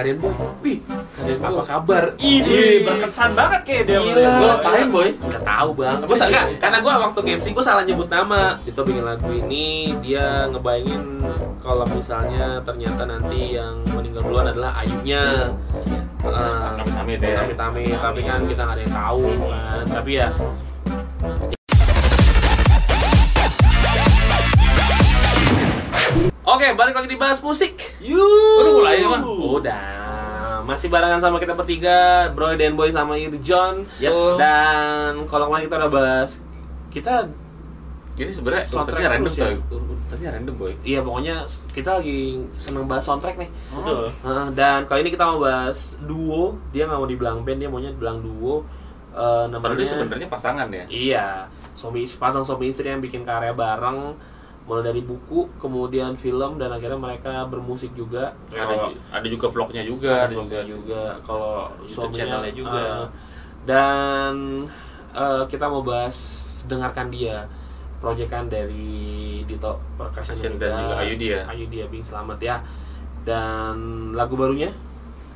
Kalian boy, wih, apa boy. kabar? Wih, Ini berkesan banget kayak dia. Gila. Lu ngapain boy? Nggak tahu bang. Gue enggak, karena gue waktu MC gue salah nyebut nama. Itu bikin lagu ini dia ngebayangin kalau misalnya ternyata nanti yang meninggal duluan adalah ayunya. Uh, Amit-amit ya. Amit-amit, tapi kan kita nggak ada yang tahu kan. Tapi ya Oke, balik lagi dibahas musik. Yuk. Udah mulai ya, Bang? Udah. Masih barengan sama kita bertiga, Bro dan Boy sama Irjon. Yap. Dan kalau kemarin kita udah bahas kita Jadi sebenarnya Soundtrack urutannya random ya? Urutannya random boy. iya pokoknya kita lagi seneng bahas soundtrack nih. Betul. Heeh, dan kali ini kita mau bahas duo. Dia nggak mau dibilang band, dia maunya dibilang duo. Padahal namanya sebenarnya pasangan ya. Iya, suami pasang suami istri yang bikin karya bareng mulai dari buku, kemudian film dan akhirnya mereka bermusik juga. Ada, Kalau- ju- ada juga vlognya juga, ada juga juga kalau YouTube suaminya channelnya juga. eh, dan eh, kita mau bahas dengarkan dia proyekan dari Dito Percussion Percussion dan juga ya. Ayudi ya Bing selamat ya dan lagu barunya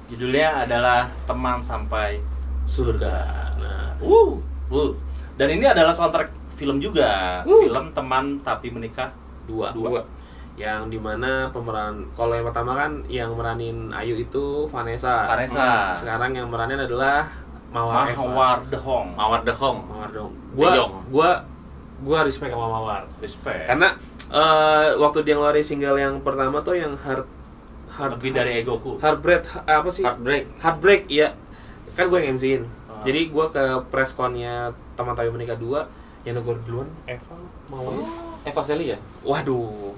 Judulnya adalah Teman Sampai Surga nah Uh, uh. Dan ini adalah soundtrack film juga. Uh. Film Teman Tapi Menikah. Dua Dua. yang di mana pemeran kalau yang pertama kan yang meranin Ayu itu Vanessa Vanessa. sekarang yang meranin adalah Mawar. Mawar The Hong. Mawar the Hong. Mawar dong De gua gua gua respect sama Mawar Respect. karena eh, waktu dia ngeluarin single yang pertama tuh yang hard hard lebih dari egoku. heartbreak apa sih Heartbreak. heartbreak iya kan gue yang MC-in Ah. jadi gue ke press connya teman tapi menikah dua yang negor duluan Eva mau Eva Sally ya? waduh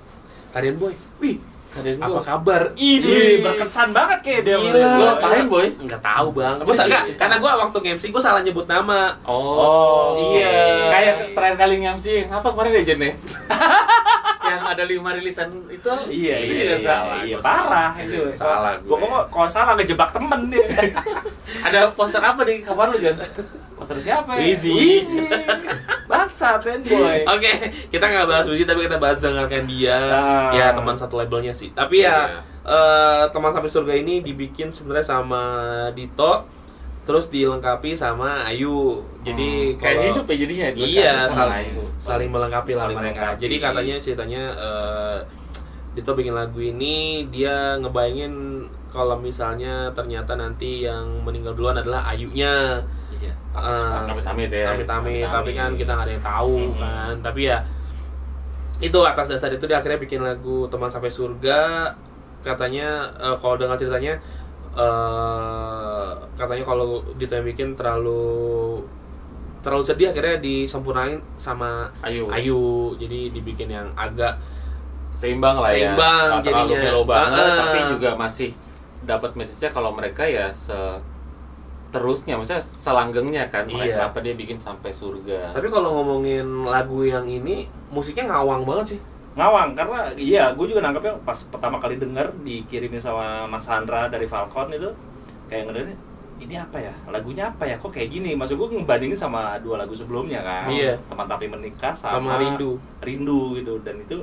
kalian boy wih Kalian apa boy. kabar Wih, berkesan banget kayak dia. Gila. Lu ngapain boy? nggak tahu bang gue enggak karena gue waktu MC gue salah nyebut nama Oh, iya. Kayak terakhir kali nge-MC, apa kemarin ya Jen ya? yang ada lima rilisan itu Iya, itu iya, iya, salah. iya, Gua parah salah. itu. Salah gue. Gua kok kalau salah ngejebak temen dia. Ada poster apa di kamar lu, Jon? Poster siapa ya? Wheezy. Boy. Oke, kita nggak bahas musik tapi kita bahas dengarkan dia. Ah. Ya teman satu labelnya sih. Tapi ya Iya. eh, teman sampai surga ini dibikin sebenarnya sama Dito, terus dilengkapi sama Ayu. Jadi Hmm, kayak kalau- hidup ya jadinya. Iya, saling Ayu. saling melengkapi lah Saling mereka. melengkapi. Jadi katanya ceritanya eh, Dito bikin lagu ini dia ngebayangin kalau misalnya ternyata nanti yang meninggal duluan adalah Ayunya. Iya. Ah. Amit-amit ya. Amit-amit, tapi kan kita nggak ada yang tahu Mm-mm. kan. Tapi ya itu atas dasar itu dia akhirnya bikin lagu teman sampai surga. Katanya eh, kalau dengar ceritanya eh katanya kalau Dito yang bikin terlalu terlalu sedih akhirnya disempurnain sama Ayu. Ayu. Jadi dibikin yang agak Seimbang lah ya. Seimbang Nggak terlalu jadinya. mellow banget, Ah. tapi juga masih dapat message-nya kalau mereka ya se terusnya, maksudnya selanggengnya kan. Makanya Iya. kenapa dia bikin sampai surga. tapi kalau ngomongin lagu yang ini musiknya ngawang banget sih. Ngawang karena iya, gue juga nangkepnya pas pertama kali denger dikirimin sama Mas Sandra dari Falcon itu kayak ngedengerin ini apa ya lagunya apa ya kok kayak gini maksud gue ngebandingin sama dua lagu sebelumnya kan Iya. teman tapi menikah sama, Sama Rindu. rindu gitu dan itu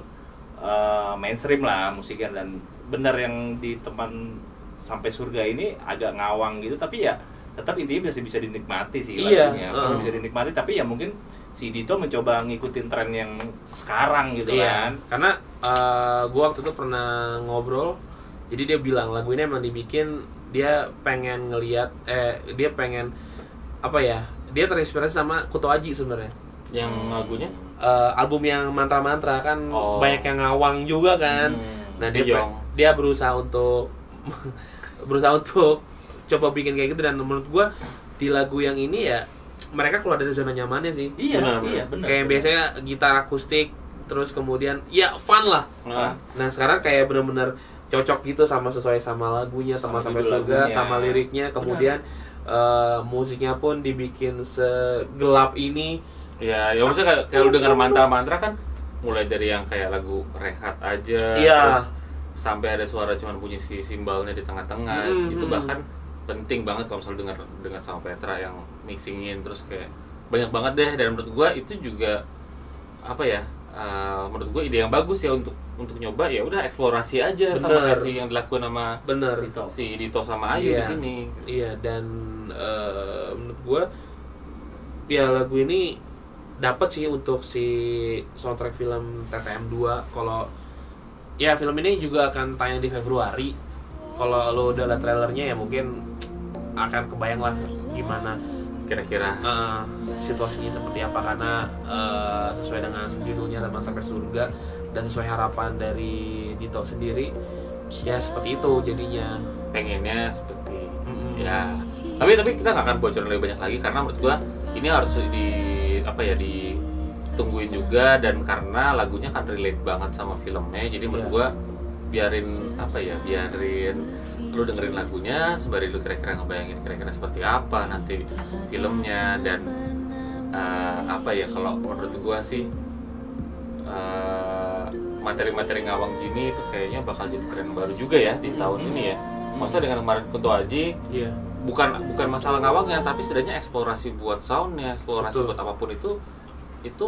eh, mainstream lah musiknya dan benar yang di teman sampai surga ini agak ngawang gitu tapi ya tetap intinya masih bisa dinikmati sih Iya, lagunya masih uh. bisa dinikmati tapi ya mungkin si Dito mencoba ngikutin tren yang sekarang gitu iya. kan Karena eh, gua waktu itu pernah ngobrol, jadi dia bilang lagu ini emang dibikin dia pengen ngeliat, eh dia pengen apa ya? Dia terinspirasi sama Kuto Aji sebenarnya. Yang lagunya Eh, album yang mantra-mantra kan Oh. banyak yang ngawang juga kan. Hmm, Nah dia Yong. dia berusaha untuk berusaha untuk coba bikin kayak gitu dan menurut gua di lagu yang ini ya mereka keluar dari zona nyamannya sih. Iya, Benar, iya benar. benar. kayak biasanya gitar akustik terus kemudian ya fun lah. Nah, Nah sekarang kayak bener-bener cocok gitu sama sesuai sama lagunya sama Sama sampai judul surga lagunya. sama liriknya kemudian eh, musiknya pun dibikin segelap ini ya, ya maksudnya kayak, kayak lu denger mantra-mantra kan mulai dari yang kayak lagu rehat aja, Iya. terus sampai ada suara cuman bunyi si simbalnya di tengah-tengah, Hmm, itu hmm. Penting banget kalau misalnya dengar dengar sama Petra yang mixingin terus kayak banyak banget deh dan menurut gua itu juga apa ya eh, menurut gue ide yang bagus ya untuk untuk nyoba ya udah eksplorasi aja sama Bener. versi yang dilakukan sama bener Dito. si Dito sama Ayu Iya. di sini. Iya dan eh, menurut gua ya lagu ini dapat sih untuk si soundtrack film TTM 2 kalau ya film ini juga akan tayang di Februari kalau lo udah liat trailernya ya mungkin akan kebayang lah gimana Kira-kira eh, situasinya seperti apa karena eh, sesuai dengan judulnya teman sampai surga dan sesuai harapan dari Dito sendiri ya seperti itu jadinya pengennya seperti Mm-mm. ya tapi tapi kita nggak akan bocorin lebih banyak lagi karena menurut gua ini harus di apa ya ditungguin juga dan karena lagunya kan relate banget sama filmnya jadi menurut Iya. gua biarin apa ya biarin lu dengerin lagunya sembari lu kira-kira ngebayangin kira-kira seperti apa nanti filmnya dan eh, apa ya kalau menurut gua sih eh, materi-materi ngawang gini itu kayaknya bakal jadi tren baru juga ya di tahun ini ya maksudnya dengan kemarin Kunto Aji Iya. bukan bukan masalah ngawangnya tapi setidaknya eksplorasi buat soundnya eksplorasi Betul. buat apa pun itu itu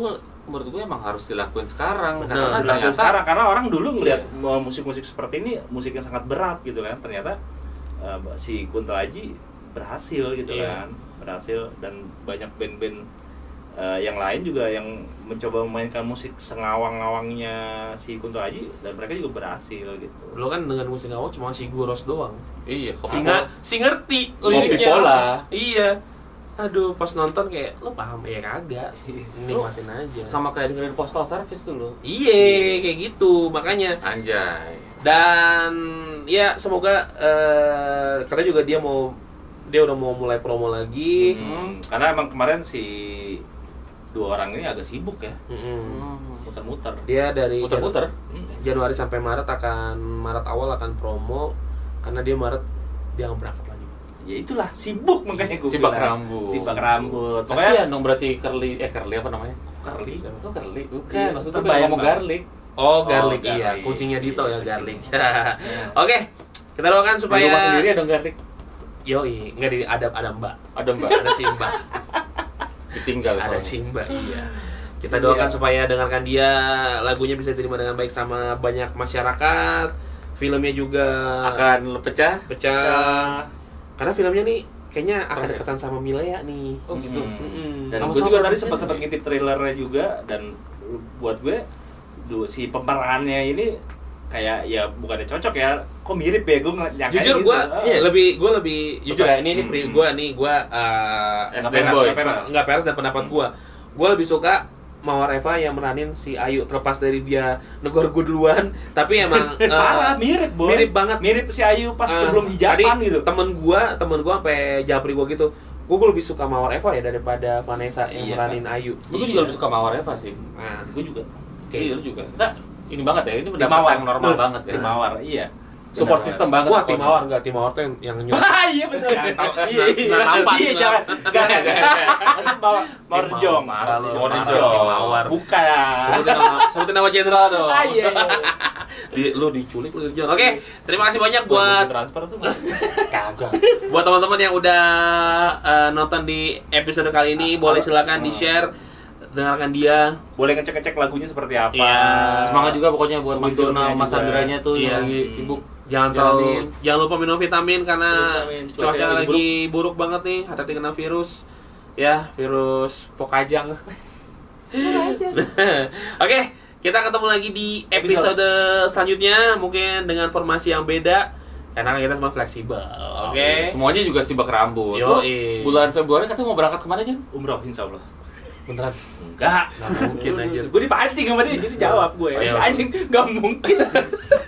menurut gue emang harus dilakuin sekarang Benar, karena kan Dilakukan ternyata sekarang karena orang dulu ngelihat Iya. uh, musik-musik seperti ini musik yang sangat berat gitu kan ternyata uh, si Kunto Aji berhasil gitu Iya. kan berhasil dan banyak band-band uh, yang lain juga yang mencoba memainkan musik sengawang-ngawangnya si Kunto Aji dan mereka juga berhasil gitu Lo kan dengan musik awal cuma si Guros doang. iya kok Si, nga, si ngerti liriknya. Pola. Iya. Aduh, pas nonton kayak lo paham ya kagak. Nikmatin aja. sama kayak dengerin postal service dulu Iya, kayak gitu. Makanya anjay dan ya semoga eh katanya juga dia mau dia udah mau mulai promo lagi. Hmm, karena emang kemarin si dua orang ini agak sibuk ya Mm-mm. muter-muter Dia dari muter-muter Hmm. Januari sampai Maret akan Maret awal akan promo karena dia Maret dia nggak berangkat lagi. Ya itulah sibuk makanya gue Sibak bilang. rambut. sibak rambut kasihan dong berarti curly eh curly apa namanya curly oh curly bukan Iya, maksudnya terbayang, ngomong garlic Oh, Oh, garlic, garlic. iya. Kucingnya Dito ya garlic. Oke, kita doakan supaya supaya rumah sendiri ada garlic Yoi, nggak di ada ada Mbak. ada mbak Ada si Mbak. ditinggal ada si Mbak, iya. Kita doakan Iya. supaya dengarkan dia lagunya bisa diterima dengan baik sama banyak masyarakat. Filmnya juga akan pecah pecah. Karena filmnya nih kayaknya akan iya. dekatan sama Milea nih. oh gitu Hmm. Mm-mm. dan Sama-sama gue juga tadi sempat sempat ngintip trailernya juga dan buat gue si pemerannya ini kayak ya bukannya cocok ya kok mirip ya gue nyangka Jujur gitu. gue Ah. lebih gue lebih jujur ya ini ini Hmm. gue nih gue uh, nggak boy. peres, nggak- peres dan pendapat gue gue lebih suka Mawar Eva yang meranin si Ayu terlepas dari dia negor gue duluan. Tapi emang uh, Parah, mirip boy. mirip banget. mirip si Ayu pas uh, sebelum hijaban tadi gitu. temen gue temen gue sampai japri gue gitu gue lebih suka Mawar Eva ya daripada Vanessa yang Iya, meranin Ayu. Gue juga lebih suka mawar Eva sih. Nah, gue juga. Iya, lu juga. Enggak ini banget ya ini pendapat yang normal banget ya. mawar. Iya support system banget wah tim Mawar enggak tim Mawar tuh yang yang nyuruh Wah, iya benar. Jangan tahu, Iya, iya, Iya, senang jangan. jangan. Maksud Mawar Mawar Jong. Mawar, parah lu, Mawar Jong. Tim Mawar. Bukan. sebutin nama sebutin nama jenderal dong Ah, iya. iya. di, lu diculik lu Dirjon. Oke, terima kasih banyak buat transfer tuh. kagak. buat teman-teman yang udah eh, nonton di episode kali ini, boleh silakan di share, dengarkan dia. Boleh ngecek-ngecek lagunya seperti apa. Iya. semangat juga pokoknya buat Mas Dona Mas. Andranya tuh Iya. yang lagi Hmm. sibuk Jangan Jalanin. terlalu jangan lupa minum vitamin karena Vitamin, cuaca cuaca lagi lagi buruk. banget nih, hati-hati kena virus. Ya, virus pokajang. Oke, kita ketemu lagi di episode selanjutnya mungkin dengan formasi yang beda karena kita semua fleksibel. Oke. semuanya juga sibak rambut Yo, iya. bulan Februari katanya mau berangkat ke mana Jan? Umroh insya Allah. Beneran. Enggak. Nggak mungkin, anjir. Gue dipancing sama dia, jadi jawab gue. Oh, iya. Anjing, nggak mungkin.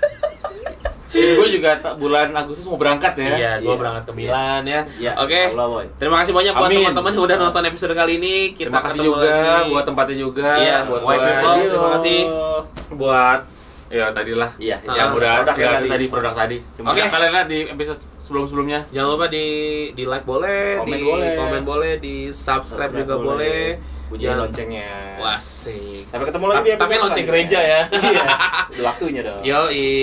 gue juga bulan Agustus mau berangkat ya Iya, gue Iya. berangkat ke Milan ya. Iya, Oke. Boy. Terima kasih banyak buat teman-teman yang udah nonton episode kali ini. Kita terima kasih juga lagi. buat tempatnya juga Iya, buat white buat- people. terima kasih. buat ya tadilah Iya, Ah, yang udah produk yang tadi. produk tadi Oke kasih. kalian lihat di episode sebelum-sebelumnya Jangan lupa di di like boleh, Komen di boleh. komen boleh, di subscribe, juga boleh. Bunyiin Jangan- loncengnya. Wasik. Sampai ketemu lagi di Ta- Tapi episode lonceng gereja ya. Iya. Udah waktunya dong. Yo,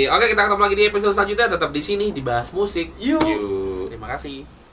oke kita ketemu lagi di episode selanjutnya tetap di sini dibahas musik. Yuk. Terima kasih.